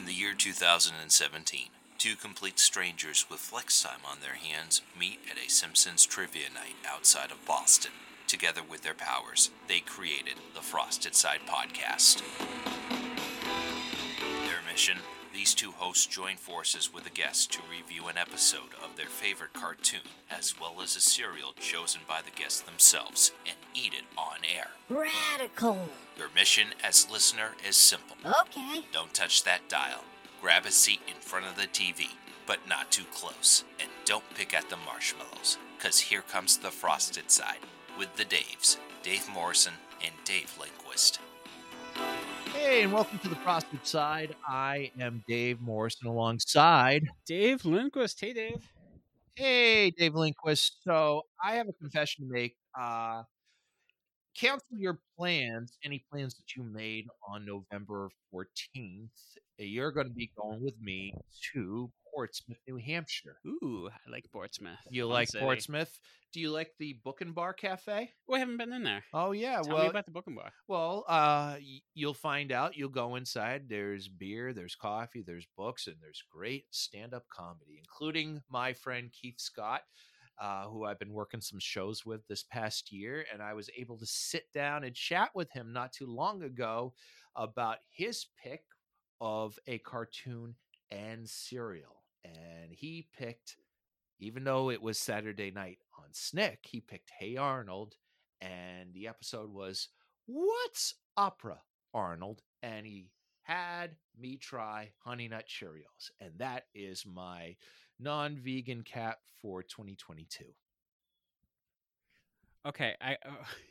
In the year 2017, two complete strangers with flex time on their hands meet at a Simpsons trivia night outside of Boston. Together with their powers, they created the Frosted Side podcast. Their mission these two hosts join forces with a guest to review an episode of their favorite cartoon, as well as a cereal chosen by the guests themselves, and eat it on air. Radical. Your mission as listener is simple. Okay. Don't touch that dial. Grab a seat in front of the TV, but not too close. And don't pick at the marshmallows, because here comes the frosted side with the Daves, Dave Morrison and Dave Lindquist. Hey, and welcome to the Frosted Side. I am Dave Morrison alongside. Dave Lindquist. Hey, Dave. Hey, Dave Lindquist. So I have a confession to make. Uh, cancel your plans, any plans that you made on November 14th. You're going to be going with me to Portsmouth, New Hampshire. Ooh, I like Portsmouth. You Fun like city. Portsmouth? Do you like the Book and Bar Cafe? Oh, I haven't been in there. Oh yeah, Tell well, me about the book and bar. Well, uh, you'll find out. You'll go inside. There's beer, there's coffee, there's books, and there's great stand-up comedy, including my friend Keith Scott, uh, who I've been working some shows with this past year, and I was able to sit down and chat with him not too long ago about his pick of a cartoon and cereal, and he picked. Even though it was Saturday night on Snick, he picked Hey Arnold, and the episode was What's Opera, Arnold? And he had me try Honey Nut Cheerios. And that is my non vegan cap for 2022. Okay, I uh,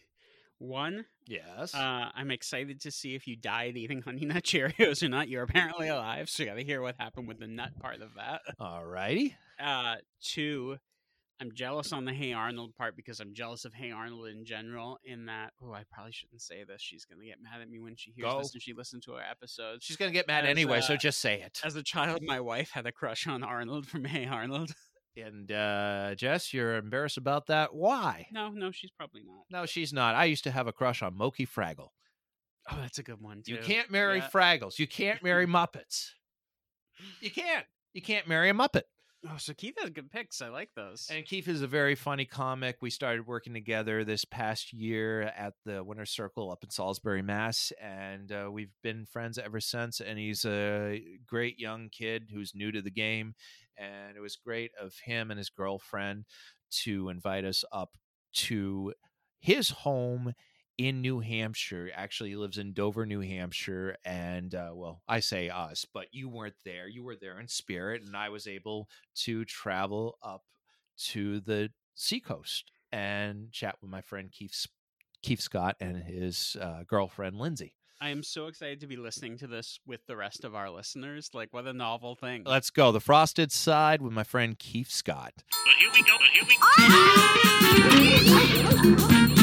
one. Yes. Uh, I'm excited to see if you died eating Honey Nut Cheerios or not. You're apparently alive, so you got to hear what happened with the nut part of that. All righty. Uh, two. I'm jealous on the Hey Arnold part because I'm jealous of Hey Arnold in general. In that, oh, I probably shouldn't say this. She's gonna get mad at me when she hears Go. this and she listens to our episodes. She's going to get mad As, anyway, so uh, just say it. As a child, my wife had a crush on Arnold from Hey Arnold. And uh, Jess, you're embarrassed about that. Why? No, no, she's probably not. No, she's not. I used to have a crush on Mokey Fraggle. Oh, that's a good one too. You can't marry Yeah. Fraggles. You can't marry Muppets. You can't. You can't marry a Muppet. Oh, so Keith has good picks. I like those. And Keith is a very funny comic. We started working together this past year at the Winner's Circle up in Salisbury, Mass, and uh, we've been friends ever since. And he's a great young kid who's new to the game, and it was great of him and his girlfriend to invite us up to his home in New Hampshire. Actually, he lives in Dover, New Hampshire. And uh, well, I say us, but you weren't there. You were there in spirit, and I was able to travel up to the seacoast and chat with my friend Keith Keith Scott and his uh, girlfriend Lindsay. I am so excited to be listening to this with the rest of our listeners. Like, what a novel thing. Let's go. The frosted side with my friend Keith Scott. Arnold. Arnold. We are speaking with Keith Scott, who is a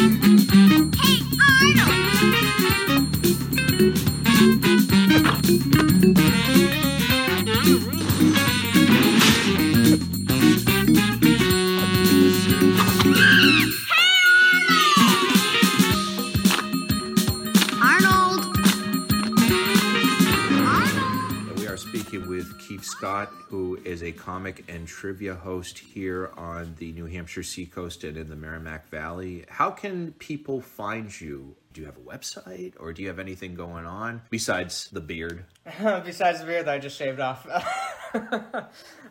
comic and trivia host here on the New Hampshire Seacoast and in the Merrimack Valley. How can people find you? Do you have a website or do you have anything going on besides the beard? Besides the beard that I just shaved off.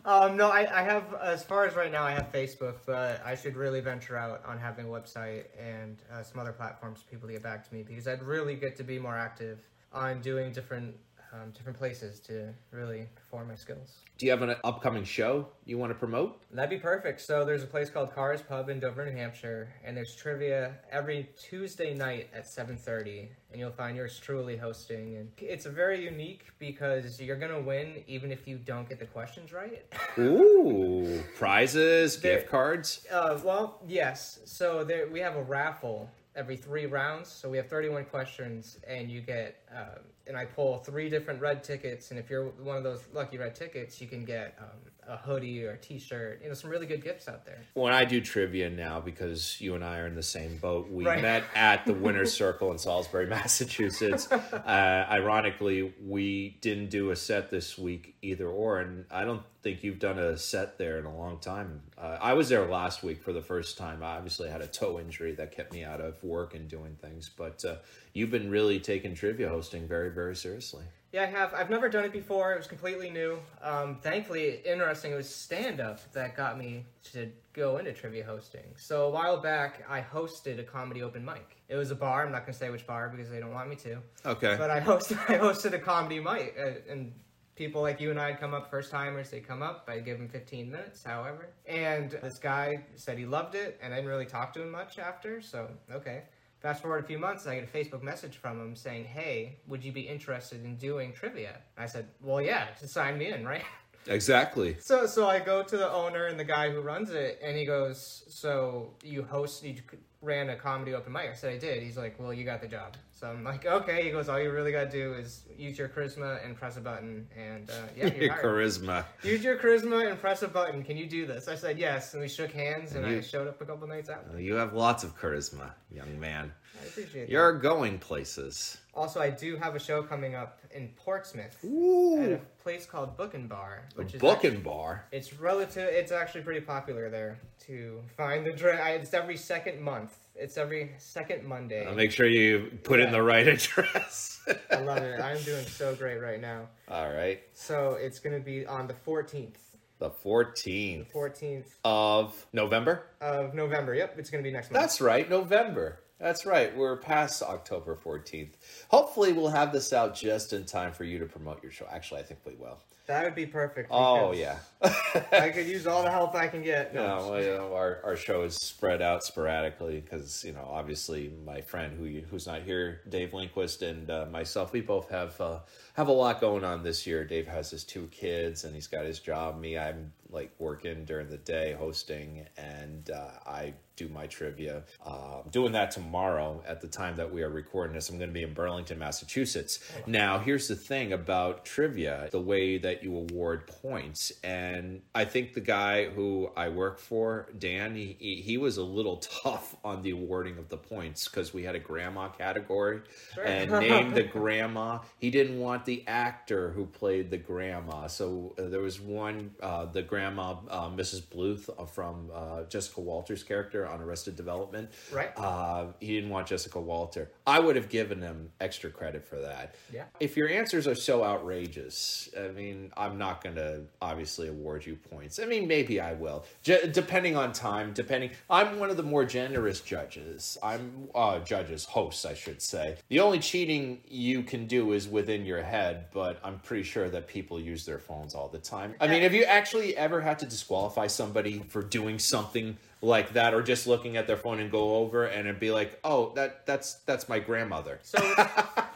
um, no, I, I have, as far as right now, I have Facebook, but I should really venture out on having a website and uh, some other platforms for people to get back to me because I'd really get to be more active on doing different um, different places to really perform my skills. Do you have an upcoming show you want to promote? That'd be perfect. So there's a place called Cars Pub in Dover, New Hampshire, and there's trivia every Tuesday night at 7:30, and you'll find yours truly hosting. And it's very unique because you're gonna win even if you don't get the questions right. Ooh, prizes, There- gift cards. Uh, well, yes. So there we have a raffle every three rounds. So we have 31 questions, and you get, um, and I pull three different red tickets. And if you're one of those lucky red tickets, you can get um, a hoodie or a T-shirt. You know, some really good gifts out there. when I do trivia now, because you and I are in the same boat, we Right. met at the Winner's Circle in Salisbury, Massachusetts. uh, ironically, we didn't do a set this week either, or, and I don't think you've done a set there in a long time. Uh, I was there last week for the first time. I obviously had a toe injury that kept me out of work and doing things, but uh, you've been really taking trivia hosting very, very seriously. Yeah, I have. I've never done it before. It was completely new. Um, thankfully, interesting. It was stand up that got me to go into trivia hosting. So a while back, I hosted a comedy open mic. It was a bar. I'm not going to say which bar because they don't want me to. Okay. But I hosted. I hosted a comedy mic, uh, and people like you and I come up, first timers. They come up. I give them 15 minutes, however. And this guy said he loved it, and I didn't really talk to him much after. So okay. Fast forward a few months, I get a Facebook message from him saying, "Hey, would you be interested in doing trivia?" I said, "Well, yeah, just sign me in, right?" Exactly. So, so I go to the owner and the guy who runs it, and he goes, "So you host, you ran a comedy open mic?" I said, "I did." He's like, "Well, you got the job." So I'm like, "Okay." He goes, "All you really got to do is use your charisma and press a button, and uh, yeah, Your hired." charisma. Use your charisma and press a button. Can you do this? I said yes, and we shook hands, and I You- showed up a couple nights after. You have lots of charisma, young man. I appreciate it. You're going places. Also, I do have a show coming up in Portsmouth at a place called Book and Bar, which is Book actually- and bar. It's relative. It's actually pretty popular there to find the drink. It's every second month. It's every second Monday. I'll make sure you put in the right address. I love it. I'm doing so great right now. All right. So it's gonna be on the 14th, The 14th 14th of November? of November. Yep, it's gonna be next month. That's right, November. That's right. We're past October 14th. Hopefully, we'll have this out just in time for you to promote your show. Actually, I think we will. That would be perfect. Oh, yeah. I could use all the help I can get. you No, well, you know, our, our show is spread out sporadically because you know obviously my friend who who's not here, Dave Lindquist, and uh, myself, we both have uh, have a lot going on this year. Dave has his two kids and he's got his job. Me, I'm like working during the day hosting, and uh, I do my trivia. Uh, I'm doing that tomorrow at the time that we are recording this. I'm going to be in Burlington, Massachusetts. Now, here's the thing about trivia: the way that you award points, and I think the guy who I work for, Dan, he he, was a little tough on the awarding of the points because we had a grandma category and named the grandma. He didn't want the actor who played the grandma, so uh, there was one uh, the grandma, uh, Mrs. Bluth uh, from uh, Jessica Walter's character on Arrested Development. Right. Uh, he didn't want Jessica Walter. I would have given him extra credit for that. Yeah. If your answers are so outrageous, I mean, I'm not going to obviously award you points. I mean, maybe I will, J- depending on time. Depending, I'm one of the more generous judges. I'm uh, judges, hosts, I should say. The only cheating you can do is within your head, but I'm pretty sure that people use their phones all the time. I mean, have you actually ever had to disqualify somebody for doing something? Like that or just looking at their phone and go over and it'd be like oh that that's that's my grandmother So,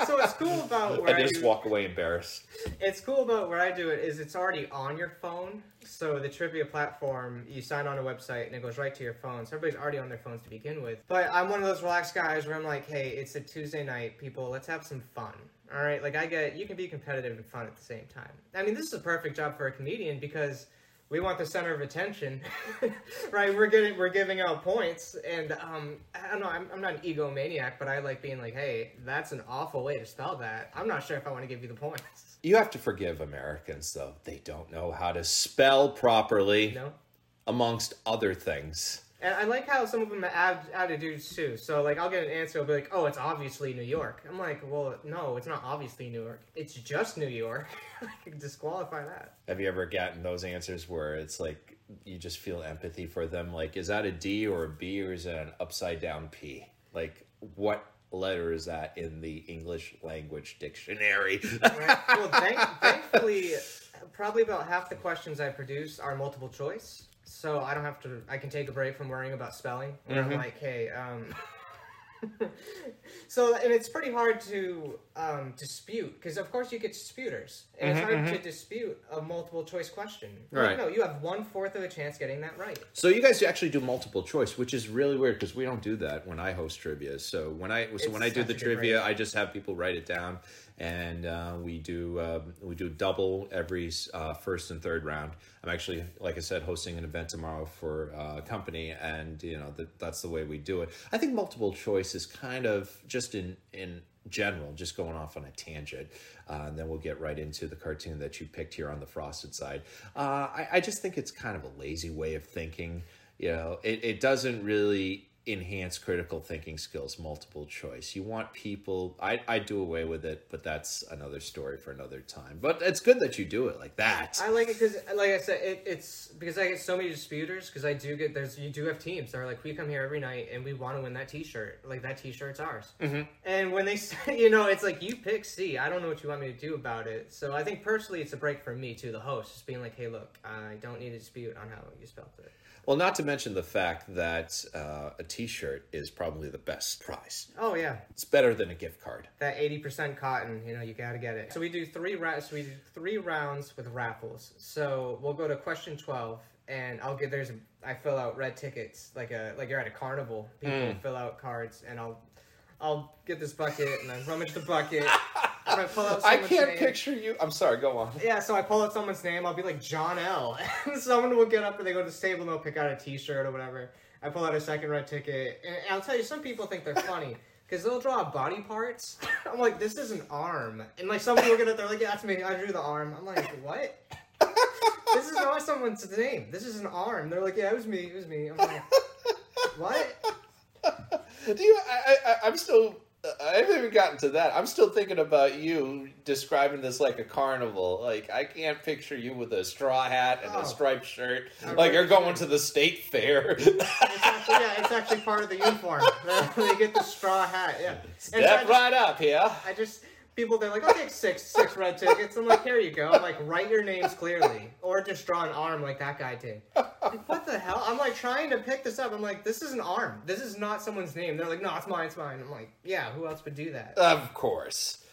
so what's cool about where and I just do- walk away embarrassed It's cool about where I do it is it's already on your phone. So the trivia platform, you sign on a website and it goes right to your phone. So everybody's already on their phones to begin with. But I'm one of those relaxed guys where I'm like, hey, it's a Tuesday night, people, let's have some fun. All right, like I get, you can be competitive and fun at the same time. I mean, this is a perfect job for a comedian because we want the center of attention, right? We're getting, we're giving out points, and um, I don't know. I'm, I'm not an egomaniac, but I like being like, hey, that's an awful way to spell that. I'm not sure if I want to give you the points. you have to forgive americans though they don't know how to spell properly know? amongst other things And I like how some of them add attitudes too. So like I'll get an answer, I'll be like, "Oh, it's obviously New York." I'm like, "Well, no, it's not obviously New York. It's just New York." I can disqualify that. have you ever gotten those answers where it's like you just feel empathy for them like is that a d or a b or is it an upside down p like what letter is that in the english language dictionary Right? well, thank, thankfully, probably about half the questions I produce are multiple choice, so I don't have to. I can take a break from worrying about spelling. Where I'm like, "Hey, um." so and it's pretty hard to um, dispute because of course you get disputers and it's hard to dispute a multiple choice question. Mm-hmm, Right. no, you have one fourth of a chance getting that right. So you guys actually do multiple choice, which is really weird because we don't do that when I host trivia. So when I so It's when I do the trivia. I just have people write it down, and uh, we do um, we do double every uh, first and third round. I'm actually, like I said, hosting an event tomorrow for uh, a company, and you know that that's the way we do it. I think multiple choice is kind of just in in general, just going off on a tangent, uh, and then we'll get right into the cartoon that you picked here on the frosted side. Uh, I, I just think it's kind of a lazy way of thinking. You know, it, it doesn't really enhance critical thinking skills, multiple choice. You want people, I, I do away with it, but that's another story for another time. But it's good that you do it like that. I like it because, like I said, it, it's because I get so many disputers. Because I do get there's you do have teams that are like we come here every night and we want to win that T-shirt. Like that T-shirt's ours. Mm-hmm. And when they say, you know, it's like you pick C. I don't know what you want me to do about it. So I think personally, it's a break for me too, the host, just being like, hey, look, I don't need a dispute on how you spelled it. Well, not to mention the fact that uh, a t shirt is probably the best prize. Oh yeah, It's better than a gift card. that eighty percent cotton. You know, you gotta get it. So we do three rounds. So we do three rounds with raffles. So we'll go to question twelve, and I'll get there's a, I fill out red tickets like a like you're at a carnival. People fill out cards, and I'll I'll get this bucket and I rummage the bucket. I pull out. I can't name. picture you. I'm sorry, go on. Yeah, so I pull out someone's name. I'll be like John L. And someone will get up and they go to the stable and they'll pick out a T-shirt or whatever. I pull out a second red ticket, and I'll tell you, some people think they're funny because they'll draw body parts. I'm like, this is an arm, and like some people get it, they're like, yeah, that's me. I drew the arm. I'm like, what? this is not someone's name. This is an arm. They're like, yeah, it was me. It was me. I'm like, what? Do you? I, I, I'm still. I haven't even gotten to that. I'm still thinking about you describing this like a carnival. Like I can't picture you with a straw hat and Oh. a striped shirt, I like you're going to the state fair. It's actually, yeah, it's actually part of the uniform. they get the straw hat. Yeah. And so I Step just- right up yeah. I just people they're like, I'll take six six red tickets. I'm like, here you go. I'm like, write your names clearly, or just draw an arm like that guy did. Like, what the hell? I'm like trying to pick this up. I'm like, this is an arm. This is not someone's name. They're like, no, it's mine. It's mine. I'm like, yeah, who else would do that? Of course.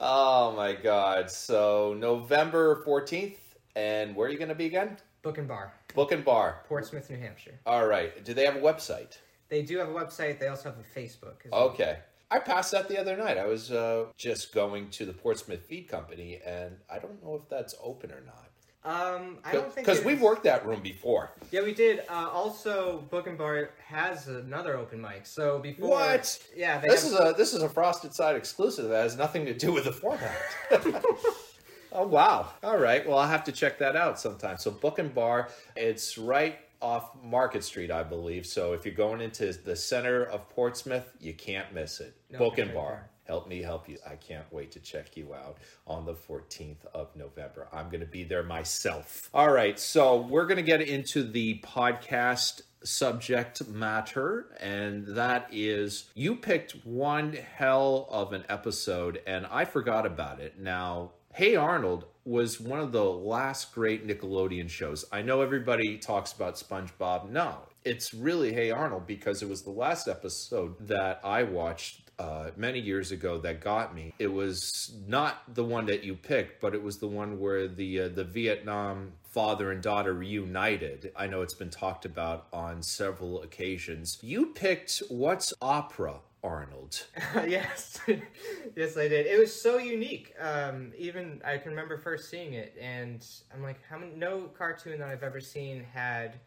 Oh my God! So November fourteenth, and where are you going to be again? Book and Bar, Book and Bar. Portsmouth, New Hampshire. All right. Do they have a website? They do have a website. They also have a Facebook. okay. well. I passed that the other night. I was uh, just going to the Portsmouth Feed Company, and I don't know if that's open or not. Um, I don't think Because we've worked that room before. Yeah, we did. Uh, also, Book and Bar has another open mic. So before, What? Yeah, they This have- is a this is a Frosted Side exclusive that has nothing to do with the format. oh wow! All right, well I'll have to check that out sometime. So Book and Bar, it's right off Market Street, I believe. So if you're going into the center of Portsmouth, you can't miss it. No, Book and Bar. Help me help you. I can't wait to check you out on the 14th of November. I'm going to be there myself. All right, so we're going to get into the podcast subject matter, and that is you picked one hell of an episode, and I forgot about it. Now, Hey Arnold was one of the last great Nickelodeon shows. I know everybody talks about SpongeBob. No, it's really Hey Arnold because it was the last episode that I watched uh, many years ago that got me. It was not the one that you picked, but it was the one where the uh, the Vietnam father and daughter reunited. I know it's been talked about on several occasions. You picked what's opera, Arnold? yes, yes, I did. It was so unique. Um, even I can remember first seeing it, and I'm like, how many? No cartoon that I've ever seen had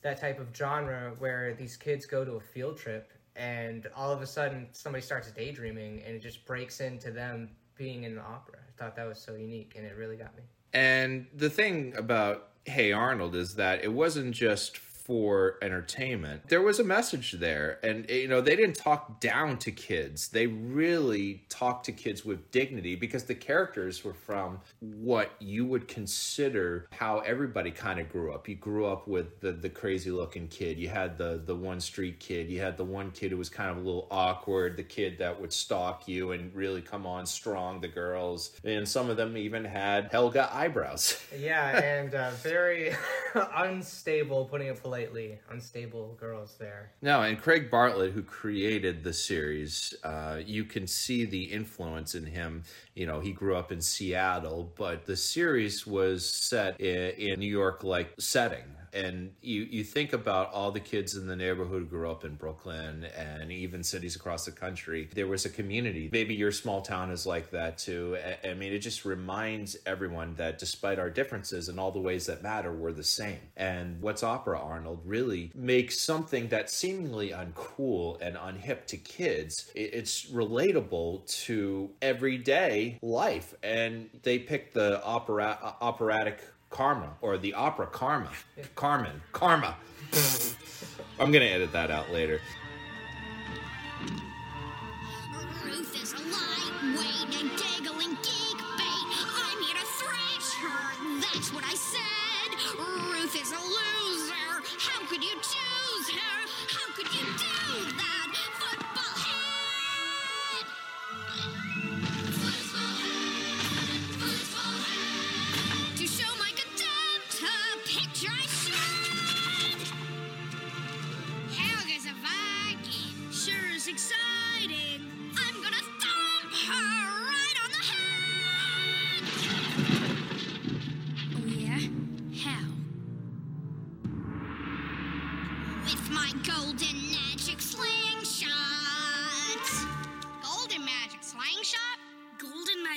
that type of genre where these kids go to a field trip, and all of a sudden somebody starts daydreaming, and it just breaks into them being in the opera. I thought that was so unique, and it really got me. And the thing about Hey Arnold is that it wasn't just for entertainment. There was a message there. And, you know, they didn't talk down to kids. They really talked to kids with dignity because the characters were from what you would consider how everybody kind of grew up. You grew up with the, the crazy looking kid. You had the, the one street kid. You had the one kid who was kind of a little awkward, the kid that would stalk you and really come on strong, the girls. And some of them even had Helga eyebrows. Yeah, and uh, very unstable, putting it politely unstable girls there. No, and Craig Bartlett, who created the series, uh, you can see the influence in him. You know, he grew up in Seattle, but the series was set in, in New York like setting. And you, you think about all the kids in the neighborhood who grew up in Brooklyn and even cities across the country. There was a community. Maybe your small town is like that too. I, mean, it just reminds everyone that despite our differences and all the ways that matter, we're the same. And what's Opera Arnold really makes something that's seemingly uncool and unhip to kids. It- It's relatable to everyday life. And they pick the opera, operatic karma or the opera karma. Carmen. Karma. I'm going to edit that out later.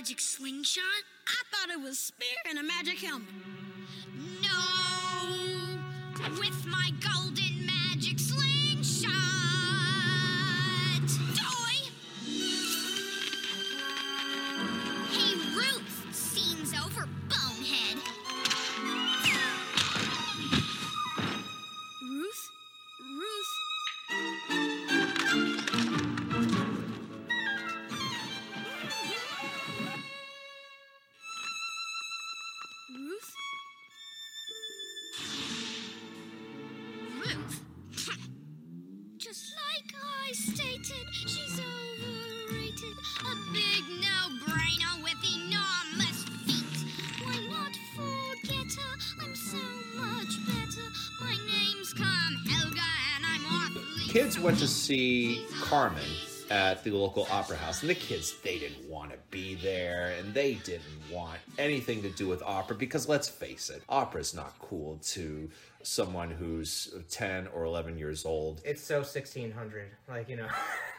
Magic slingshot? I thought it was spear and a magic helmet. See Carmen at the local opera house, and the kids, they didn't want to be there, and they didn't want anything to do with opera because let's face it, opera's not cool to someone who's 10 or 11 years old. It's so 1600. Like, you know.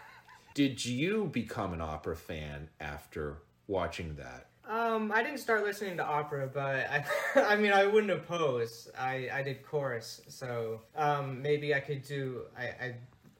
Did you become an opera fan after watching that? Um, I didn't start listening to opera, but I, I mean, I wouldn't oppose. I, I did chorus, so um, maybe I could do. I, I,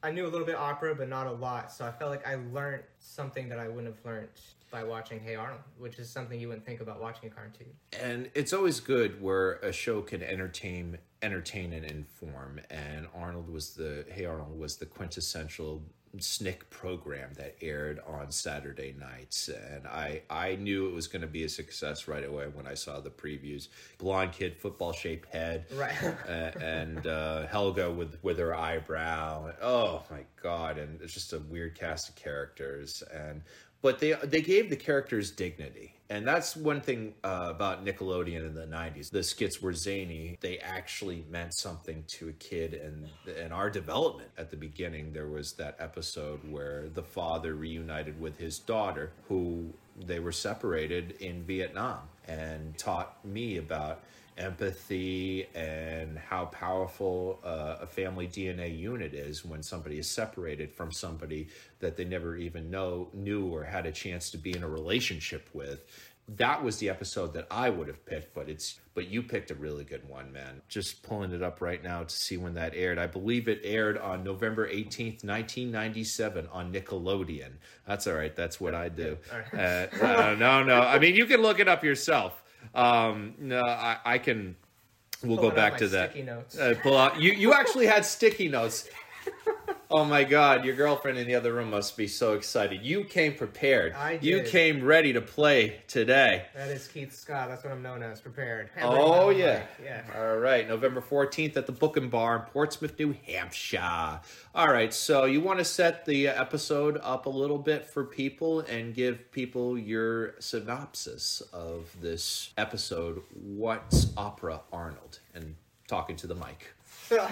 I knew a little bit opera, but not a lot. So I felt like I learned something that I wouldn't have learned by watching Hey Arnold, which is something you wouldn't think about watching a cartoon. and it's always good where a show can entertain entertain and inform and arnold was the hey arnold was the quintessential snick program that aired on saturday nights and i i knew it was going to be a success right away when i saw the previews blonde kid football shaped head Right. uh, and uh, Helga with with her eyebrow. Oh my god! And it's just a weird cast of characters. And but they they gave the characters dignity, and that's one thing uh, about Nickelodeon in the '90s. The skits were zany; they actually meant something to a kid. And in our development at the beginning, there was that episode where the father reunited with his daughter, who they were separated in Vietnam, and taught me about empathy and how powerful uh, a family DNA unit is when somebody is separated from somebody that they never even know knew or had a chance to be in a relationship with. That was the episode that I would have picked, but it's but you picked a really good one, man. Just pulling it up right now to see when that aired. I believe it aired on November 18th, 1997 on Nickelodeon. That's all right. That's what I do. Uh, uh, no, no. I mean, you can look it up yourself. Um, no, I, I can. We'll Pulling go back to that. sticky notes. Uh, pull out. You you actually had sticky notes. Oh my God! Your girlfriend in the other room must be so excited. You came prepared. I did. You came ready to play today. That is Keith Scott. That's what I'm known as. Prepared. Oh Like, yeah. yeah. All right, November 14th at the Book and Bar in Portsmouth, New Hampshire. All right, so you want to set the episode up a little bit for people and give people your synopsis of this episode. What's Opera Arnold? And talking to the mic.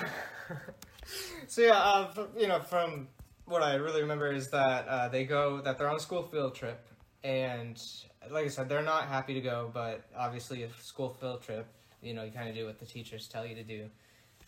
So, yeah, uh, f- you know, from what I really remember is that uh, they go that they're on a school field trip, and like I said, they're not happy to go, but obviously a school field trip, you know, you kind of do what the teachers tell you to do,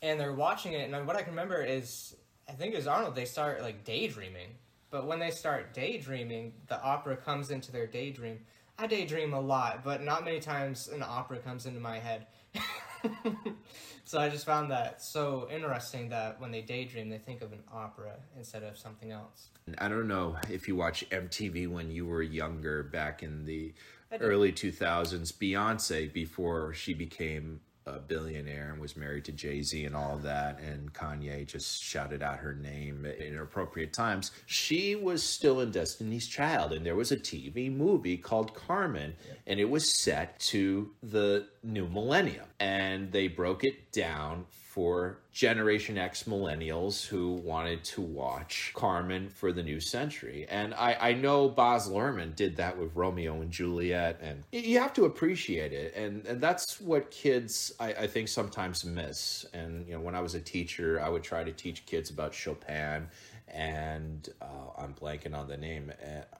and they're watching it, and what I can remember is I think it was Arnold. They start like daydreaming, but when they start daydreaming, the opera comes into their daydream. I daydream a lot, but not many times an opera comes into my head. so I just found that so interesting that when they daydream, they think of an opera instead of something else. I don't know if you watch MTV when you were younger back in the early 2000s. Beyonce, before she became a billionaire and was married to Jay Z and all of that, and Kanye just shouted out her name at inappropriate times, she was still in Destiny's Child. And there was a TV movie called Carmen, and it was set to the new millennium. And they broke it down for Generation X millennials who wanted to watch Carmen for the new century. And I, I know Baz Luhrmann did that with Romeo and Juliet, and you have to appreciate it. And, and that's what kids, I, I think, sometimes miss. And, you know, when I was a teacher, I would try to teach kids about Chopin and uh, I'm blanking on the name,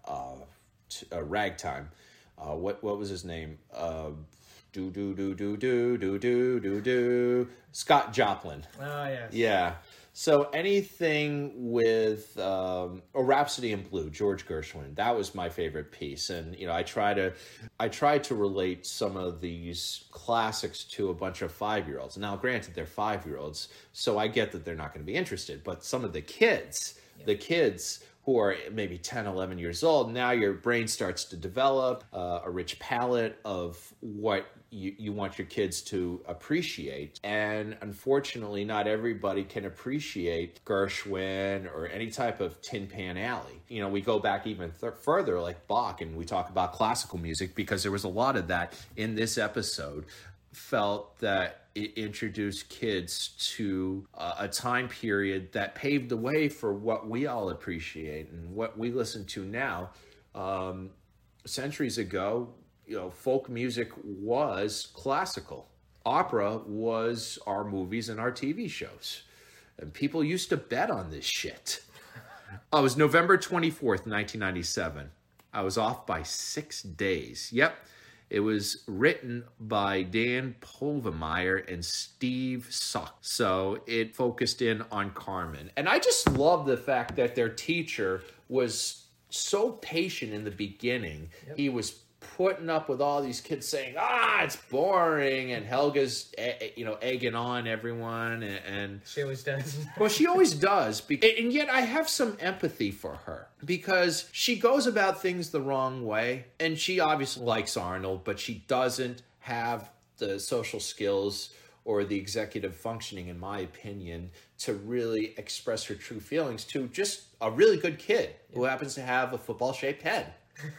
uh, uh, Ragtime. Uh, what what was his name? Uh, do do do do do do do do do. Scott Joplin. Oh yes. Yeah. So anything with um, a Rhapsody in Blue, George Gershwin, that was my favorite piece, and you know I try to, I try to relate some of these classics to a bunch of five year olds. Now, granted, they're five year olds, so I get that they're not going to be interested, but some of the kids, the kids who are maybe 10 11 years old now your brain starts to develop uh, a rich palette of what you, you want your kids to appreciate and unfortunately not everybody can appreciate gershwin or any type of tin pan alley you know we go back even th- further like bach and we talk about classical music because there was a lot of that in this episode felt that it introduced kids to uh, a time period that paved the way for what we all appreciate and what we listen to now. Um, centuries ago, you know, folk music was classical. Opera was our movies and our TV shows. And people used to bet on this shit. Oh, it was November 24th, 1997. I was off by six days. Yep. It was written by Dan Polvemeyer and Steve Suck. So it focused in on Carmen. And I just love the fact that their teacher was so patient in the beginning. He was putting up with all these kids saying, ah, it's boring. And Helga's, eh, eh, you know, egging on everyone. And, and She always does. well, she always does. Be- and yet I have some empathy for her because she goes about things the wrong way. And she obviously likes Arnold, but she doesn't have the social skills or the executive functioning, in my opinion, to really express her true feelings to just a really good kid who happens to have a football shaped head.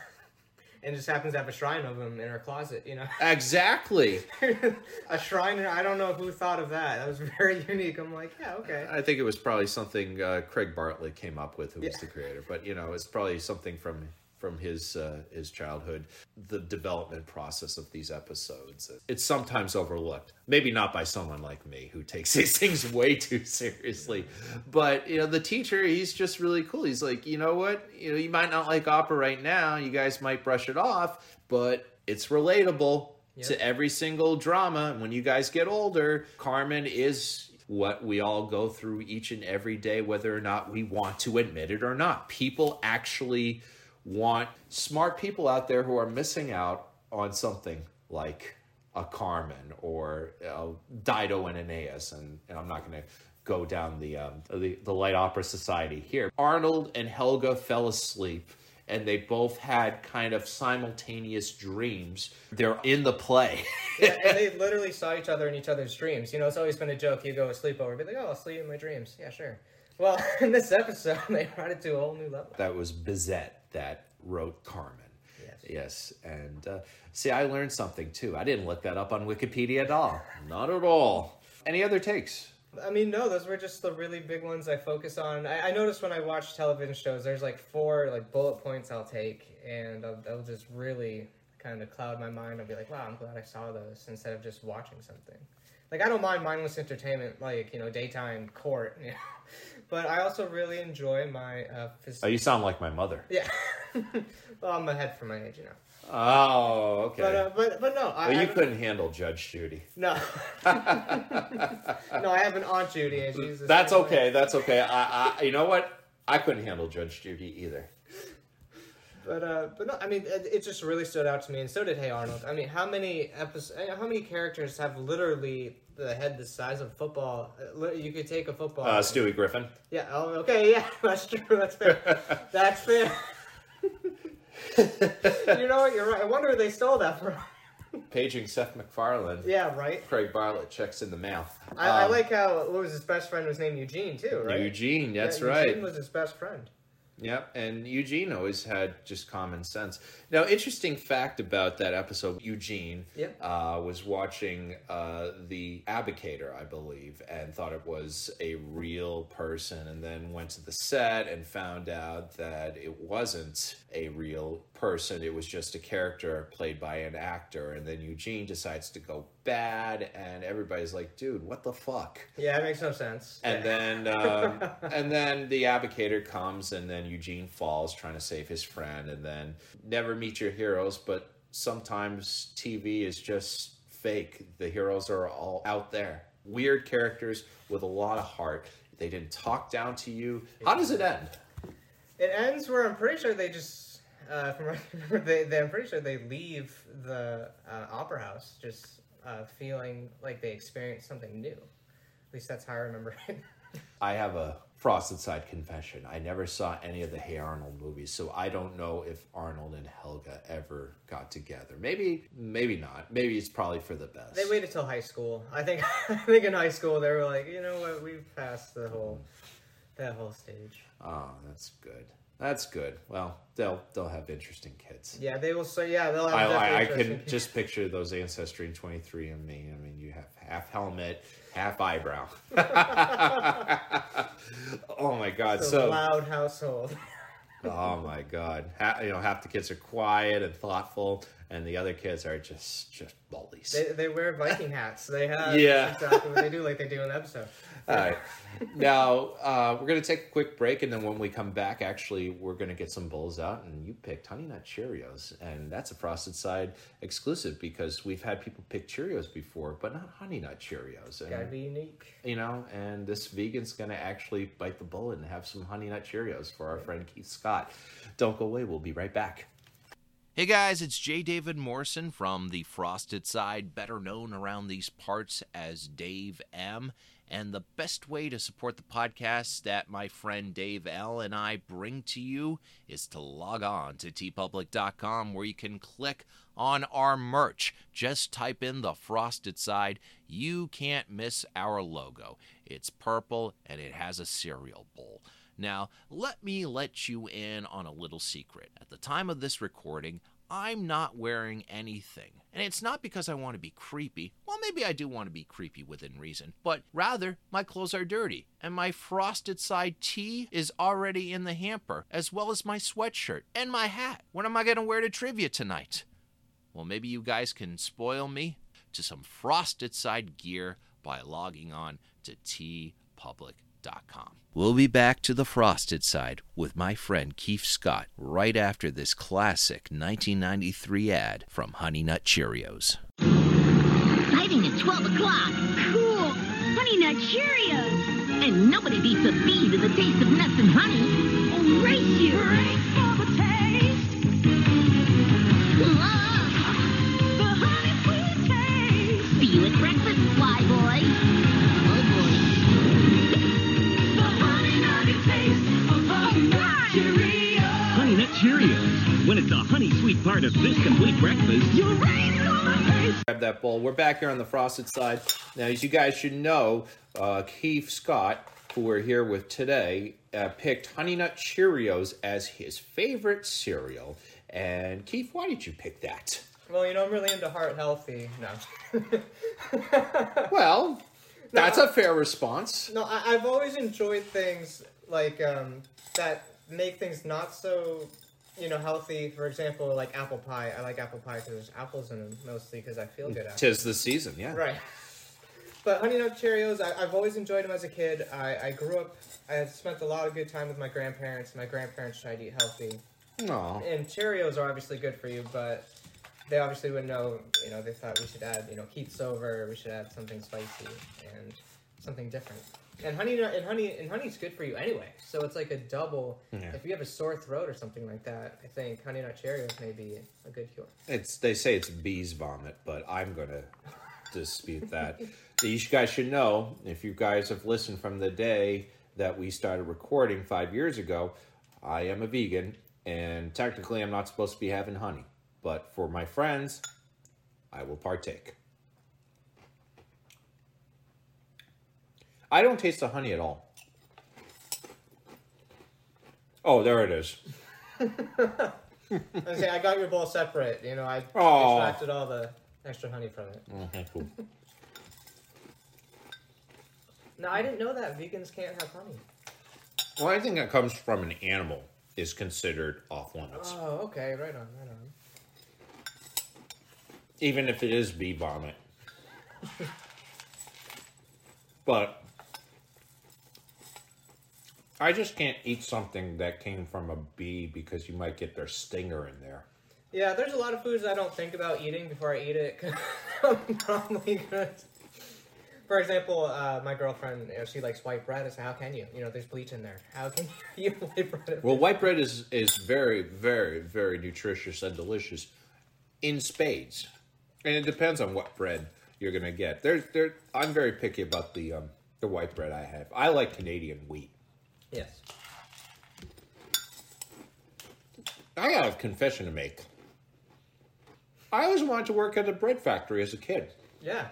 and just happens to have a shrine of him in her closet, you know. Exactly. a shrine. I don't know who thought of that. That was very unique. I'm like, yeah, okay. I think it was probably something uh, Craig Bartlett came up with, who was the creator. But you know, it's probably something from from his uh, his childhood. The development process of these episodes, it's sometimes overlooked. Maybe not by someone like me who takes these things way too seriously. But you know, the teacher, he's just really cool. He's like, you know what? You know, you might not like opera right now. You guys might brush it off, but it's relatable to every single drama. And when you guys get older, Carmen is what we all go through each and every day, whether or not we want to admit it or not. People actually want smart people out there who are missing out on something like a Carmen or uh, Dido and Aeneas. And, and I'm not going to go down the, um, the the light opera society here. Arnold and Helga fell asleep and they both had kind of simultaneous dreams. They're in the play. Yeah, and they literally saw each other in each other's dreams. You know, it's always been a joke. You go sleep over, be like, oh, I'll sleep in my dreams. Yeah, sure. Well, in this episode, they brought it to a whole new level. that was Bizet that wrote Carmen. Yes. Yes, and uh, see, I learned something too. I didn't look that up on Wikipedia at all. Not at all. Any other takes? I mean, no, those were just the really big ones I focus on. I, I noticed when I watch television shows, there's like four like bullet points I'll take, and I'll, I'll just really kind of cloud my mind. I'll be like, wow, I'm glad I saw those instead of just watching something. like I don't mind mindless entertainment, like you know daytime court, you know? But I also really enjoy my uh, phys- Oh, you sound like my mother. yeah. well, I'm ahead for my age, you know. Oh, okay. But uh, but but no, I, well, you I- couldn't handle Judge Judy. No, no, I have an aunt Judy, and she's. That's same way. okay. That's okay. I, I, you know what? I couldn't handle Judge Judy either. But uh, but no, I mean, it, it just really stood out to me, and so did Hey Arnold. I mean, how many episodes? How many characters have literally the head the size of football? Uh, You could take a football. Uh, Stewie Griffin. Yeah. Oh, okay. Yeah, that's true. That's fair. that's fair. you know what? You're right. I wonder where they stole that from. Paging Seth MacFarlane. Yeah, right. Craig Bartlett checks in the mail. I, I Um, like how what was his best friend was named Eugene too, right? Eugene. That's Yeah, right. Eugene was his best friend. Yep, and Eugene always had just common sense. Now, interesting fact about that episode: Eugene Yep. uh, was watching uh, the Abdicator, I believe, and thought it was a real person, and then went to the set and found out that it wasn't a real person; it was just a character played by an actor. And then Eugene decides to go bad, and everybody's like, "Dude, what the fuck?" Yeah, it makes no sense. And then, um, and then the Abdicator comes, and then Eugene falls trying to save his friend, and then never meet your heroes. But sometimes TV is just fake. The heroes are all out there, weird characters with a lot of heart. They didn't talk down to you. How does it end? It ends where I'm pretty sure they just, uh, from they, they, I'm pretty sure they leave the uh, opera house just uh, feeling like they experienced something new. At least that's how I remember it. I have a frosted side confession. I never saw any of the Hey Arnold movies, so I don't know if Arnold and Helga ever got together. Maybe, maybe not. Maybe it's probably for the best. they waited till high school. I think I think in high school they were like, you know what, we've passed the whole that whole stage. Oh, that's good. That's good. Well, they'll they'll have interesting kids. Yeah, they will say yeah, they'll have I, I, I can just picture those ancestry and 23 and me. I mean, you have half helmet, half eyebrow. oh my God! the So, loud household. oh my God! Ha, you know, half the kids are quiet and thoughtful, and the other kids are just just bullies. They, they wear Viking hats. They have Yeah. exactly what they do, like they do in the episode. All right. Now, uh, we're going to take a quick break, and then when we come back, actually, we're going to get some bowls out. And you picked Honey Nut Cheerios, and that's a Frosted Side exclusive because we've had people pick Cheerios before, but not Honey Nut Cheerios. Gotta be unique. you know, and this vegan's going to actually bite the bullet and have some Honey Nut Cheerios for our friend Keith Scott. Don't go away. We'll be right back. Hey guys, it's J. David Morrison from the Frosted Side, better known around these parts as Dave M. And the best way to support the podcast that my friend Dave L. and I bring to you is to log on to teepublic.com where you can click on our merch. Just type in the Frosted Side. You can't miss our logo. It's purple and it has a cereal bowl. Now, let me let you in on a little secret. At the time of this recording, I'm not wearing anything. And it's not because I want to be creepy. Well, maybe I do want to be creepy within reason, but rather, my clothes are dirty. And my frosted side tee is already in the hamper, as well as my sweatshirt and my hat. What am I going to wear to trivia tonight? Well, maybe you guys can spoil me to some frosted side gear by logging on to teepublic.com. We'll be back to the frosted side with my friend Keith Scott right after this classic 1993 ad from Honey Nut Cheerios. Exciting at 12 o'clock. Cool. Honey Nut Cheerios. And nobody beats a bee to the taste of nuts and honey. Oh, right you. Great for the taste. the honey sweet taste. See you at breakfast, fly boy. Honey sweet part of this complete breakfast, You're right on the taste. grab that bowl. We're back here on the frosted side. Now, as you guys should know, uh, Keith Scott, who we're here with today, uh, picked Honey Nut Cheerios as his favorite cereal. And Keith, why did you pick that? Well, you know, I'm really into heart healthy. No. Well, that's a fair response. No, I, I've always enjoyed things like um, that make things not so, you know, healthy. For example, like apple pie. I like apple pie because there's apples in them mostly because I feel good after. Tis the season, yeah. Right. but Honey Nut Cheerios, I, I've always enjoyed them as a kid. I, I grew up. I spent a lot of good time with my grandparents. My grandparents tried to eat healthy, No. and Cheerios are obviously good for you, but they obviously wouldn't know. You know, they thought we should add, you know, Keats over. We should add something spicy and something different. And honey and honey and honey's good for you anyway. So it's like a double. Yeah. If you have a sore throat or something like that, I think honey nut Cheerios may be a good cure. It's they say it's bees vomit, but I'm gonna dispute that. You guys should know if you guys have listened from the day that we started recording five years ago. I am a vegan, and technically, I'm not supposed to be having honey, but for my friends, I will partake. I don't taste the honey at all. Oh, there it is. I say I got your bowl separate. You know, I Aw. extracted all the extra honey from it. Mm, okay, cool. No, I didn't know that vegans can't have honey. Well, anything that comes from an animal is considered off limits, Oh, okay, right on, right on. even if it is bee vomit. but I just can't eat something that came from a bee because you might get their stinger in there. Yeah, there's a lot of foods I don't think about eating before I eat it. 'cause I'm probably gonna. For example, uh, my girlfriend, you know, she likes white bread. I say, how can you? You know, there's bleach in there. How can you eat white bread? Well, white bread is is very, very, very nutritious and delicious in spades, and it depends on what bread you're gonna get. There's there. I'm very picky about the um the white bread I have. I like Canadian wheat. Yes. I got a confession to make. I always wanted to work at a bread factory as a kid. Yeah.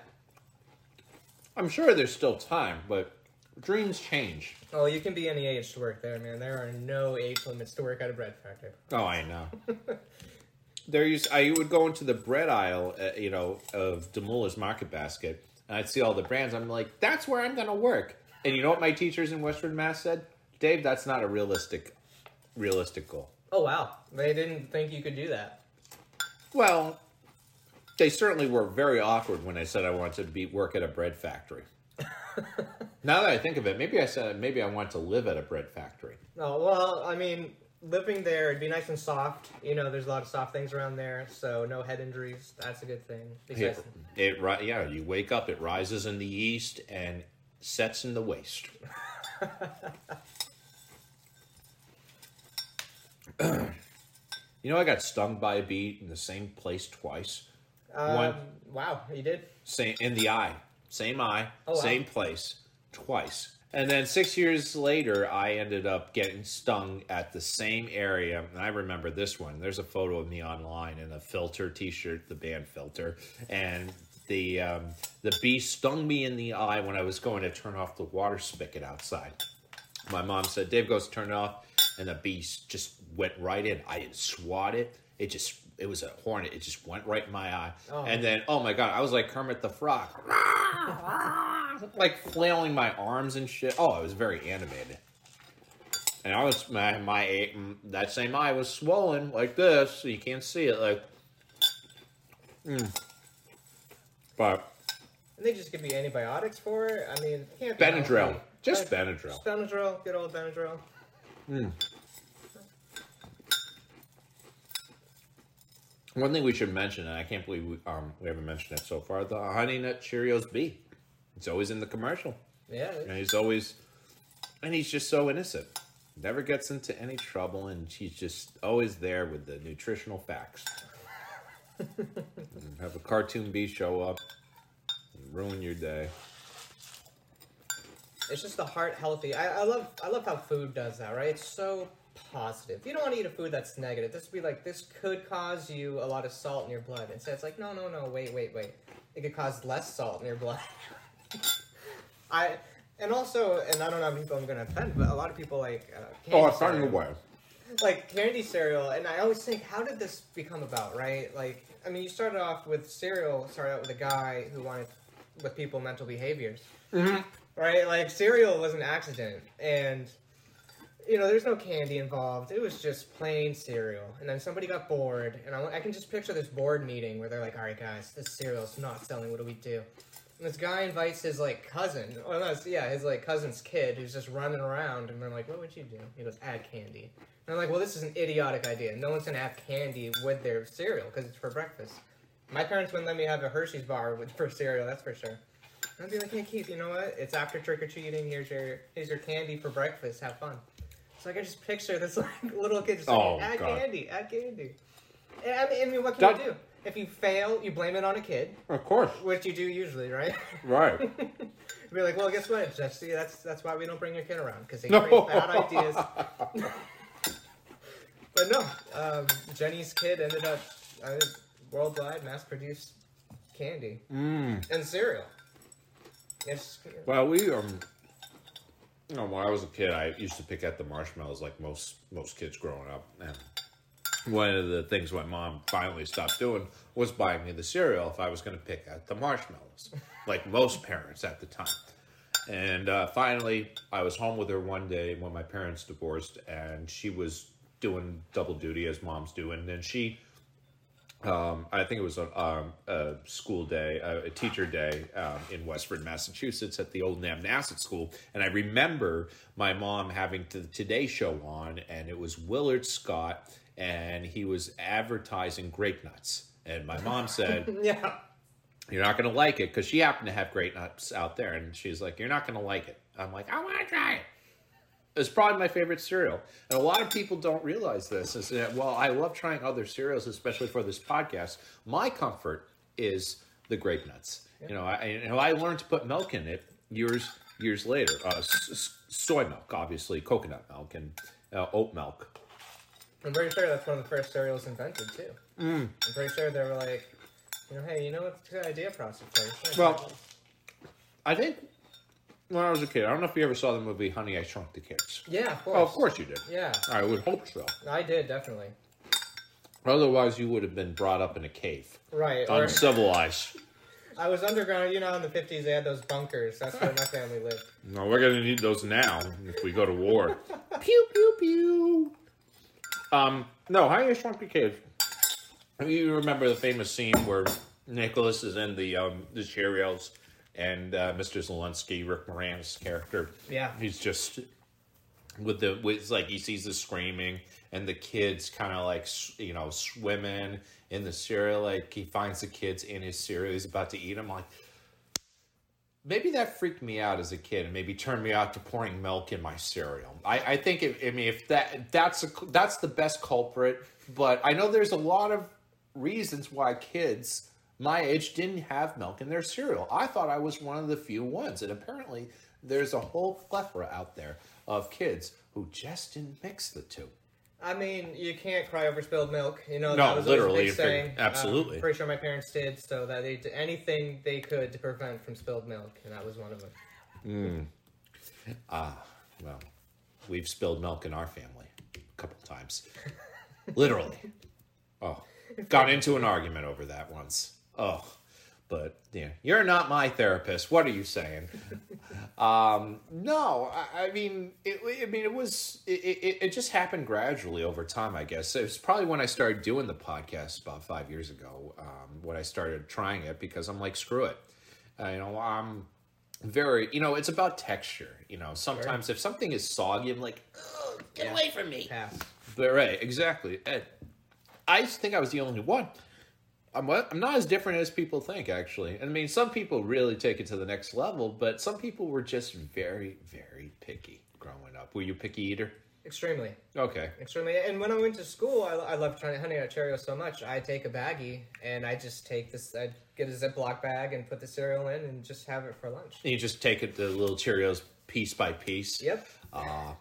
I'm sure there's still time, but dreams change. Oh, you can be any age to work there, man. There are no age limits to work at a bread factory. Oh, I know. there used I would go into the bread aisle, uh, you know, of Demoulas Market Basket, and I'd see all the brands. I'm like, that's where I'm gonna work. And you know what my teachers in Western Mass said? Dave, that's not a realistic, realistic goal. Oh wow, they didn't think you could do that. Well, they certainly were very awkward when I said I wanted to be work at a bread factory. now that I think of it, maybe I said maybe I want to live at a bread factory. Oh well, I mean, living there, it'd be nice and soft. You know, there's a lot of soft things around there, so no head injuries. That's a good thing. It, it yeah, you wake up, it rises in the east and sets in the west. you know, I got stung by a bee in the same place twice. um, one- wow, you did. Same in the eye, same eye, Oh, wow. same place, twice. And then six years later, I ended up getting stung at the same area. And I remember this one. There's a photo of me online in a Filter T-shirt, the band Filter, and the um, the bee stung me in the eye when I was going to turn off the water spigot outside. My mom said, "Dave goes turn it off," and the bee just went right in. I didn't swat it. It just it was a hornet. It just went right in my eye. Oh. And then, oh my god, I was like Kermit the Frog, like flailing my arms and shit. Oh, I was very animated. And I was my my mm, that same eye was swollen like this, so you can't see it. Like, mm. but And they just give you antibiotics for it. I mean, can't Benadryl, just Benadryl. Just Benadryl, good old Benadryl. One thing we should mention, and I can't believe we, um, we haven't mentioned it so far, the Honey Nut Cheerios bee. It's always in the commercial. Yeah. And he's always, and he's just so innocent. Never gets into any trouble, and he's just always there with the nutritional facts. Have a cartoon bee show up and ruin your day. It's just the heart healthy. I, I love I love how food does that, right? It's so positive. You don't want to eat a food that's negative. This would be like this could cause you a lot of salt in your blood. Instead, it's like no, no, no. Wait, wait, wait. It could cause less salt in your blood. I and also, and I don't know how many people I'm gonna offend, but a lot of people like uh, Oh, it's starting to like candy cereal, and I always think, how did this become about, right? Like, I mean, you started off with cereal. Started out with a guy who wanted with people mental behaviors, right? Like cereal was an accident, and you know, there's no candy involved. It was just plain cereal, and then somebody got bored, and I, I can just picture this board meeting where they're like, "All right, guys, this cereal's not selling. What do we do?" This guy invites his like cousin, or no, yeah, his like cousin's kid who's just running around, and they're like, "What would you do?" He goes, "Add candy." And I'm like, "Well, this is an idiotic idea. No one's gonna have candy with their cereal because it's for breakfast." My parents wouldn't let me have a Hershey's bar with for cereal. That's for sure. And I'd be like, "Hey, Keith, you know what? It's after trick or treating. Here's your here's your candy for breakfast. Have fun." So I can just picture this like little kid just like, Oh, "Add God. candy, add candy." And, I mean, what can That- you do? If you fail, you blame it on a kid, Of course. which you do usually, right? Right. Be like, well, guess what, Jesse? That's that's why we don't bring your kid around because they No. create bad ideas. but no, um, Jenny's kid ended up uh, worldwide mass-produced candy Mm. and cereal. It's Well, we um, you know, when I was a kid, I used to pick at the marshmallows like most most kids growing up. And one of the things my mom finally stopped doing was buying me the cereal if I was going to pick at the marshmallows, like most parents at the time. And uh, finally, I was home with her one day when my parents divorced, and she was doing double duty as moms do, and then she um, I think it was a, um, a school day, a, a teacher day um, in Westford, Massachusetts, at the old Nabnasset School. And I remember my mom having the Today Show on, and it was Willard Scott, and he was advertising grape nuts. And my mom said, yeah. You're not going to like it because she happened to have grape nuts out there. And she's like, You're not going to like it. I'm like, I want to try it. It's probably my favorite cereal. And a lot of people don't realize this is that, well, I love trying other cereals, especially for this podcast. My comfort is the grape nuts. You know, I, you know, I learned to put milk in it years years later. Uh, soy milk, obviously, coconut milk, and uh, oat milk. I'm pretty sure that's one of the first cereals invented too. Mm. I'm pretty sure they were like, you know, hey, you know what's a good idea process first? Well, I think when I was a kid, I don't know if you ever saw the movie Honey, I Shrunk the Kids. yeah, of course. Oh, of course you did. Yeah, I would hope so. I did definitely. Otherwise, you would have been brought up in a cave, Right. Uncivilized. I was underground. You know, in the 50s, they had those bunkers. That's where my family lived. No, we're gonna need those now if we go to war. pew pew pew. Um, no, Honey, I Shrunk the Kids. You remember the famous scene where Nicholas is in the um, the Cheerios, and uh, Mr. Szalinski, Rick Moranis' character, Yeah. he's just with the with like he sees the screaming and the kids kind of like you know swimming in the cereal like he finds the kids in his cereal he's about to eat them like maybe that freaked me out as a kid and maybe turned me out to pouring milk in my cereal i, I think if, i mean if that that's a, that's the best culprit but i know there's a lot of reasons why kids my age didn't have milk in their cereal i thought i was one of the few ones and apparently there's a whole plethora out there of kids who just didn't mix the two I mean, you can't cry over spilled milk. You know, No, that was always a literally, big saying. absolutely. Um, pretty sure my parents did, so that they did anything they could to prevent from spilled milk, and that was one of them. Ah, well, we've spilled milk in our family a couple times. Literally. Oh, got into an argument over that once. Oh, but yeah, you're not my therapist. What are you saying? um, no, I, I mean, it, I mean, it was, it, it, it just happened gradually over time. I guess it was probably when I started doing the podcast about five years ago. Um, when I started trying it because I'm like, screw it. Uh, you know, I'm very, you know, it's about texture. You know, sometimes if something is soggy, I'm like, "Ugh, get Yeah. away from me. Pass. But right, exactly. And I think I was the only one. I'm I'm not as different as people think, actually. I mean, some people really take it to the next level, but some people were just very, very picky growing up. Were you a picky eater? Extremely. Okay. Extremely. And when I went to school, I, I loved trying honey nut Cheerios so much. I'd take a baggie and I just take this. I'd get a Ziploc bag and put the cereal in and just have it for lunch. And you just take it the little Cheerios piece by piece. Yep. Uh,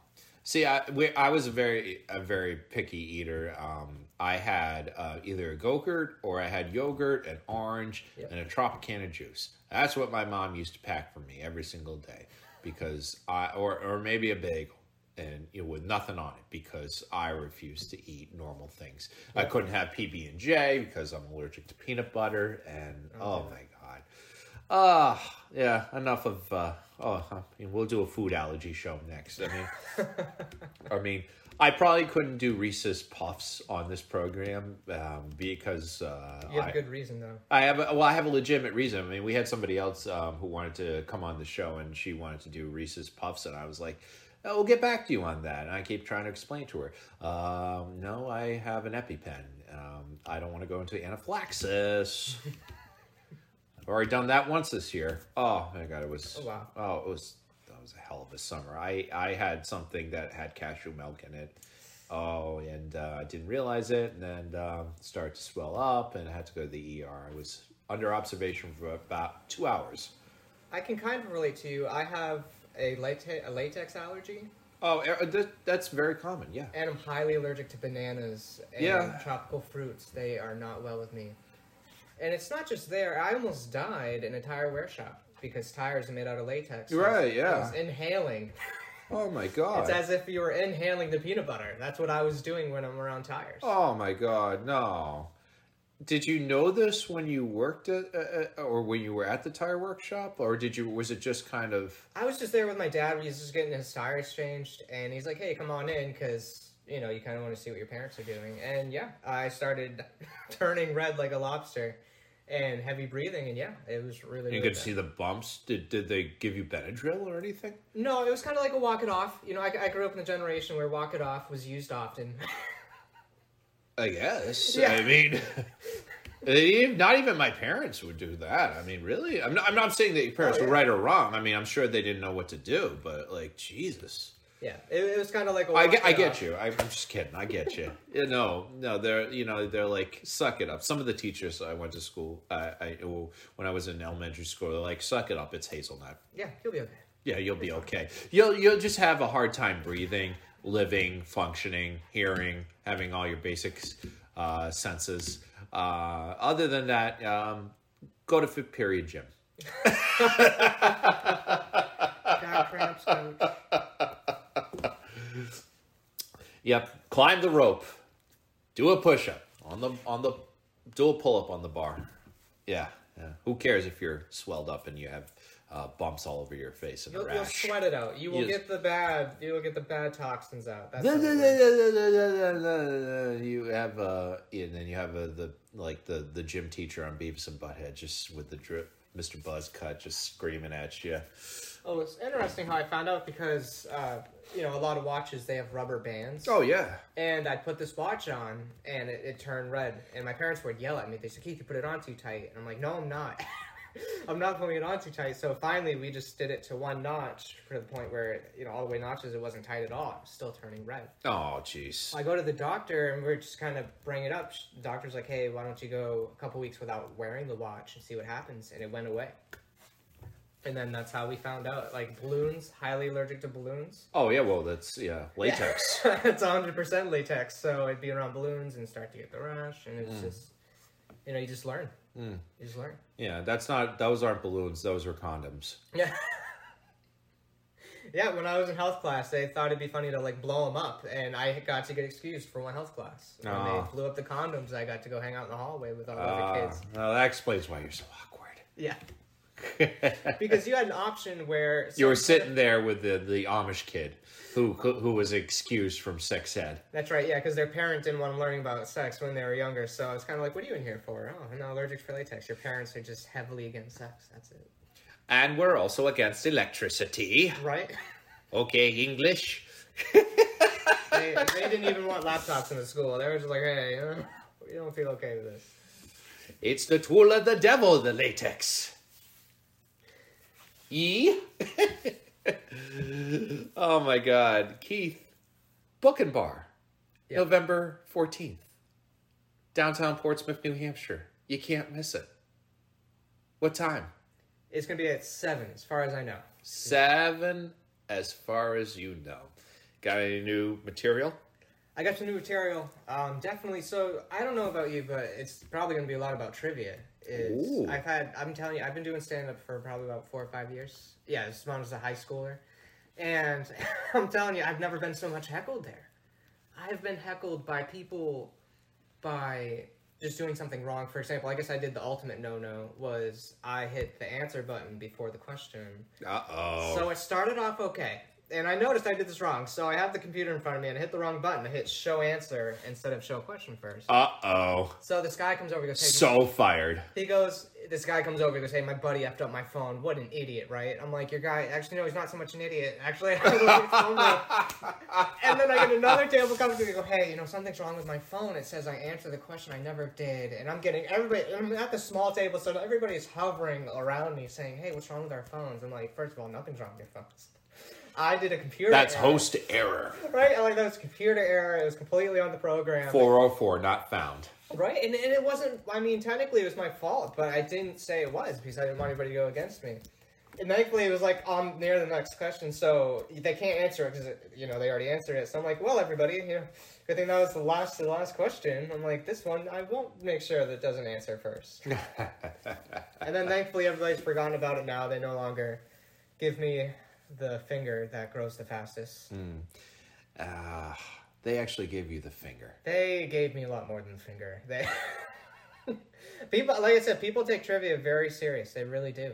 see, I we, I was a very a very picky eater. Um, I had uh, either a Go-Gurt or I had yogurt, an orange, Yep. and a Tropicana juice. That's what my mom used to pack for me every single day because I or or maybe a bagel and you know, with nothing on it because I refused to eat normal things. I couldn't have PB and J because I'm allergic to peanut butter and oh my god. Uh, yeah, enough of, uh, oh, I mean, we'll do a food allergy show next. I mean, I mean, I probably couldn't do Reese's Puffs on this program um, because uh, You have I, a good reason though. I have a, well, I have a legitimate reason. I mean, we had somebody else um, who wanted to come on the show, and she wanted to do Reese's Puffs, and I was like, oh, "We'll get back to you on that." And I keep trying to explain to her, um, "No, I have an EpiPen. Um, I don't want to go into anaphylaxis." I've already done that once this year. Oh my god, it was Oh, wow. oh it was was a hell of a summer. I I had something that had cashew milk in it. Oh, and uh, I didn't realize it, and then um, started to swell up, and I had to go to the ER. I was under observation for about two hours. I can kind of relate to you. I have a latex, a latex allergy, Oh, uh, that's very common. Yeah. and I'm highly allergic to bananas and Yeah. tropical fruits. They are not well with me. And it's not just there. I almost died in a tire wear shop because tires are made out of latex. I was- Right, I yeah. was inhaling. Oh my god. It's as if you were inhaling the peanut butter. That's what I was doing when I'm around tires. Oh my god, no. Did you know this when you worked at, uh, uh, or when you were at the tire workshop, or did you? Was it just kind of? I was just there with my dad. He was just getting his tires changed, and he's like, "Hey, come on in, because you know you kind of want to see what your parents are doing." And yeah, I started turning red like a lobster, and heavy breathing, and yeah, it was really. You could see the bumps. Did did they give you Benadryl or anything? No, it was kind of like a walk it off. You know, I, I grew up in a generation where walk it off was used often. I guess. Yeah. I mean, eh, not even my parents would do that. I mean, really? I'm not, I'm not saying that your parents Oh, were right or wrong. I mean, I'm sure they didn't know what to do, but like, Jesus. Yeah, it, it was kind of like a. I get, I get you. I, I'm just kidding. I get you. Yeah, no, no, they're you know they're like suck it up. Some of the teachers I went to school, I, I when I was in elementary school, they're like suck it up. It's hazelnut. Yeah, you'll be okay. Yeah, you'll be okay. You'll you'll just have a hard time breathing, living, functioning, hearing, having all your basic uh, senses. Uh, other than that, um, go to Fit Period Gym. Got cramps, coach. Yep, climb the rope, do a push up on the on the do a pull up on the bar. Yeah, yeah. Who cares if you're swelled up and you have uh, bumps all over your face and You'll, you'll sweat it out. You will You'll- get the bad. You will get the bad toxins out. That's. You have uh, and then you have uh, the like the the gym teacher on Beavis and Butthead, just with the drip, Mr. Buzz cut, just screaming at you. Oh, it's interesting how I found out because uh, you know a lot of watches they have rubber bands. Oh yeah, And I put this watch on, and it, it turned red. And my parents would yell at me. They said, "Keith, you put it on too tight." And I'm like, "No, I'm not. I'm not putting it on too tight." So finally, we just did it to one notch to the point where you know all the way notches it wasn't tight at all. It was still turning red. oh jeez. I go to the doctor, and we're just kind of bringing it up. The doctor's like, "Hey, why don't you go a couple weeks without wearing the watch and see what happens?" And it went away. And then that's how we found out. Like balloons, highly allergic to balloons. Oh yeah, well that's yeah latex. it's 100% latex, so I'd be around balloons and start to get the rash, and it's just, you know, you just learn. You just learn. yeah, that's not those aren't balloons. Those are condoms. Yeah. yeah, when I was in health class, they thought it'd be funny to like blow them up, and I got to get excused for one health class. When Ah. they blew up the condoms, I got to go hang out in the hallway with all the Uh, other kids. well, that explains why you're so awkward. Yeah. Because you had an option where you were sitting there with the the Amish kid who who was excused from sex ed. That's right, yeah, because their parent didn't want them learning about sex when they were younger. So it's kind of like, "What are you in here for?" Oh, I'm not allergic for latex. Your parents are just heavily against sex. That's it, And we're also against electricity. right? Okay, English. they, they didn't even want laptops in the school. They were just like, "Hey, uh, we don't feel okay with this." It's the tool of the devil, the latex. E. oh my God, Keith, Book and Bar, Yep. November fourteenth, downtown Portsmouth, New Hampshire. You can't miss it. What time? It's gonna be at seven, as far as I know. Seven, as far as you know. Got any new material? I got some new material. Um, definitely. So I don't know about you, but it's probably gonna be a lot about trivia. It's, Ooh. I've had. I'm telling you, I've been doing stand up for probably about four or five years. Yeah, as long as a high schooler, and I'm telling you, I've never been so much heckled there. I've been heckled by people, by just doing something wrong. For example, I guess I did the ultimate no no was I hit the answer button before the question. Uh oh. So it started off okay. And I noticed I did this wrong. So I have the computer in front of me and I hit the wrong button. I hit show answer instead of show question first. Uh oh. So this guy comes over and goes, hey, So fired. he goes, this guy comes over and goes, hey, my buddy effed up my phone. What an idiot, right? I'm like, your guy, actually, no, he's not so much an idiot. Actually, I look at phone and then I get another table comes to me and go, hey, you know, something's wrong with my phone. It says I answered the question I never did. And I'm getting everybody, I'm at the small table, so everybody's hovering around me saying, hey, what's wrong with our phones? I'm like, first of all, nothing's wrong with your phones. I did a computer That's error, host error. Right? I'm like, that was computer error. It was completely on the program. 404 not found. Right, and, and it wasn't. I mean, technically, it was my fault, but I didn't say it was because I didn't want anybody to go against me. And thankfully, it was like on near the next question, so they can't answer it because you know they already answered it. So I'm like, well, everybody, you know, good thing that was the last the last question. I'm like, this one, I won't make sure that it doesn't answer first. and then thankfully, everybody's forgotten about it now. They no longer give me the finger that grows the fastest. Ah, they actually gave you the finger. They gave me a lot more than the finger. They people, like I said, people take trivia very serious. They really do.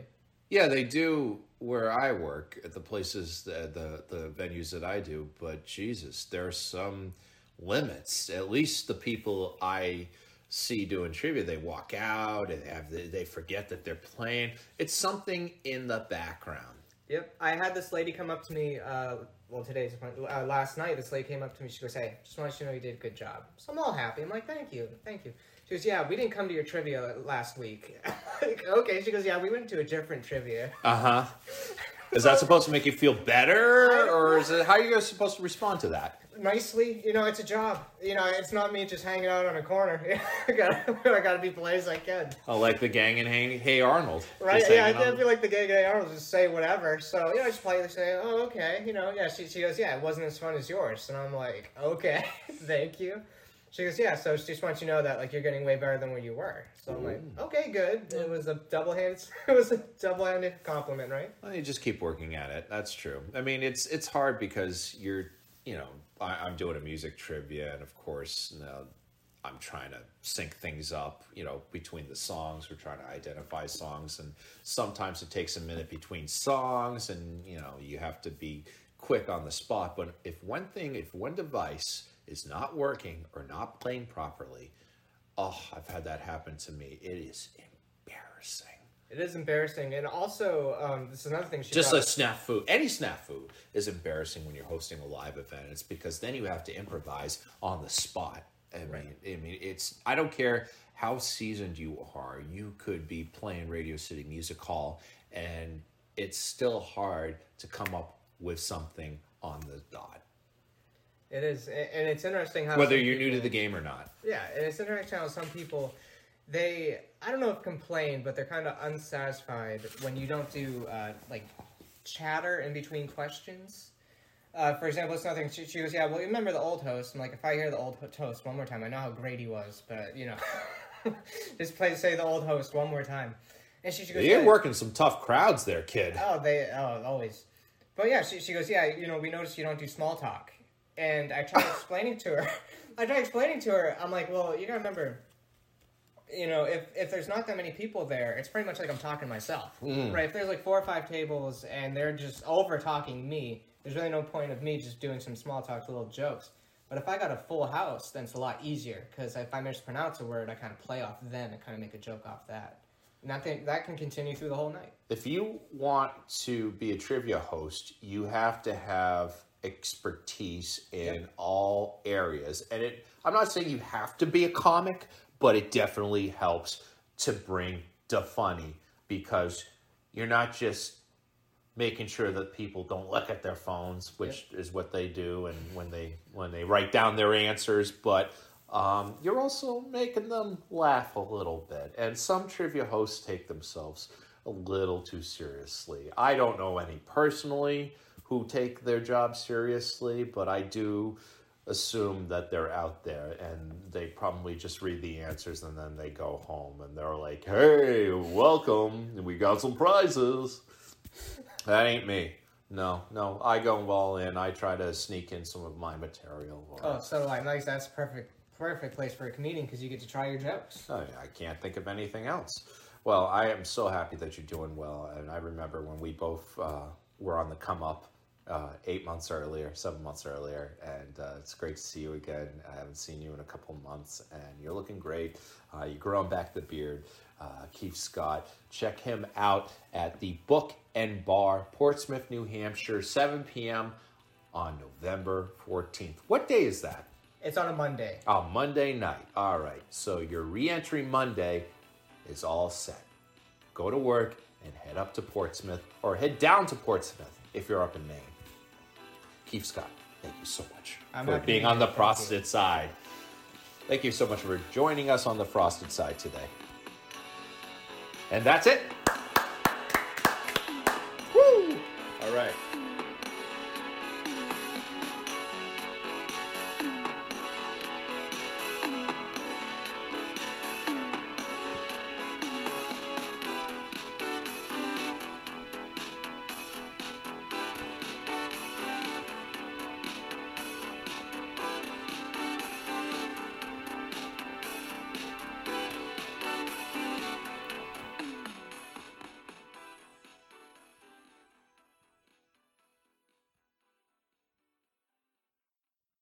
Yeah, they do where I work at the places, the, the the venues that I do. But Jesus, there's some limits. At least the people I see doing trivia, they walk out and have they forget that they're playing. It's something in the background. Yep. I had this lady come up to me. Uh, well, today's uh, last night. This lady came up to me. She goes, "Hey, just want you to know you did a good job." So I'm all happy. I'm like, "Thank you, thank you." She goes, "Yeah, we didn't come to your trivia last week." like, okay. She goes, "Yeah, we went to a different trivia." Uh huh. Is that supposed to make you feel better, or is it how are you guys supposed to respond to that? Nicely. You know, it's a job. You know, it's not me just hanging out on a corner. I gotta, I gotta be polite as I can. Oh, like the gang and hang, Hey Arnold, Right? Yeah, I, hanging I on- feel like the gay Hey Arnold just say whatever. So, you know, I just politely say, oh, okay. You know, yeah, she, she goes, yeah, it wasn't as fun as yours. And I'm like, okay, thank you. She goes, yeah, so she just wants you to know that, like, you're getting way better than where you were. So I'm like, okay, good. It was a double-handed, it was a double-handed compliment, right? Well, you just keep working at it. That's true. I mean, it's it's hard because you're, you know, I, I'm doing a music trivia, and of course, I'm trying to sync things up. You know, between the songs, we're trying to identify songs, and sometimes it takes a minute between songs, and you know, you have to be quick on the spot. But if one thing, if one device is not working or not playing properly, oh, I've had that happen to me. It is embarrassing. It is embarrassing. And also, um, this is another thing she Just a snafu. Any snafu is embarrassing when you're hosting a live event. It's because then you have to improvise on the spot. I mean, I mean, it's. I don't care how seasoned you are. You could be playing Radio City Music Hall, and it's still hard to come up with something on the dot, It is. And it's interesting how. whether you're new to the game or not. Yeah, and it's interesting how some people, they, I don't know if complain, but they're kind of unsatisfied when you don't do, uh, like, chatter in between questions. Uh, for example, it's nothing. She, she goes, "Yeah, well, you remember the old host?" I'm like, "If I hear the old host one more time, I know how great he was, but you know, just play say the old host one more time." And she, she goes, You're "Yeah." working some tough crowds there, kid. Oh, they oh always. But yeah, she, she goes, yeah, you know, we noticed you don't do small talk, and I tried explaining to her. I tried explaining to her. I'm like, well, you gotta remember, you know, if if there's not that many people there, it's pretty much like I'm talking myself, mm. right? If there's like four or five tables and they're just over talking me, there's really no point of me just doing some small talk, little jokes. But if I got a full house, then it's a lot easier because if I mispronounce a word, I kind of play off them and kind of make a joke off that. And I think that can continue through the whole night. if you want to be a trivia host, you have to have expertise in all areas. And it I'm not saying you have to be a comic, but it definitely helps to bring the funny because you're not just making sure that people don't look at their phones, which is what they do and when they when they write down their answers, but um, you're also making them laugh a little bit. And some trivia hosts take themselves a little too seriously. I don't know any personally who take their job seriously, but I do assume that they're out there and they probably just read the answers and then they go home and they're like, hey, welcome. We got some prizes. That ain't me. No, no. I go all in. I try to sneak in some of my material. or- Oh, so I. Nice. That's perfect perfect place for a comedian because you get to try your jokes. I, I can't think of anything else. Well, I am so happy that you're doing well, and I remember when we both uh, were on the come up uh, eight months earlier, seven months earlier, and uh, it's great to see you again. I haven't seen you in a couple months, and you're looking great. Uh, you're growing back the beard. Uh, Keith Scott, check him out at the Book and Bar, Portsmouth, New Hampshire, 7 p.m. on November 14th. What day is that? It's on a Monday. Oh, Monday night. All right. So your re-entry Monday is all set. Go to work and head up to Portsmouth or head down to Portsmouth if you're up in Maine. Keith Scott, thank you so much I'm for being on the frosted side. Thank you so much for joining us on the frosted side today. And that's it. Woo! All right.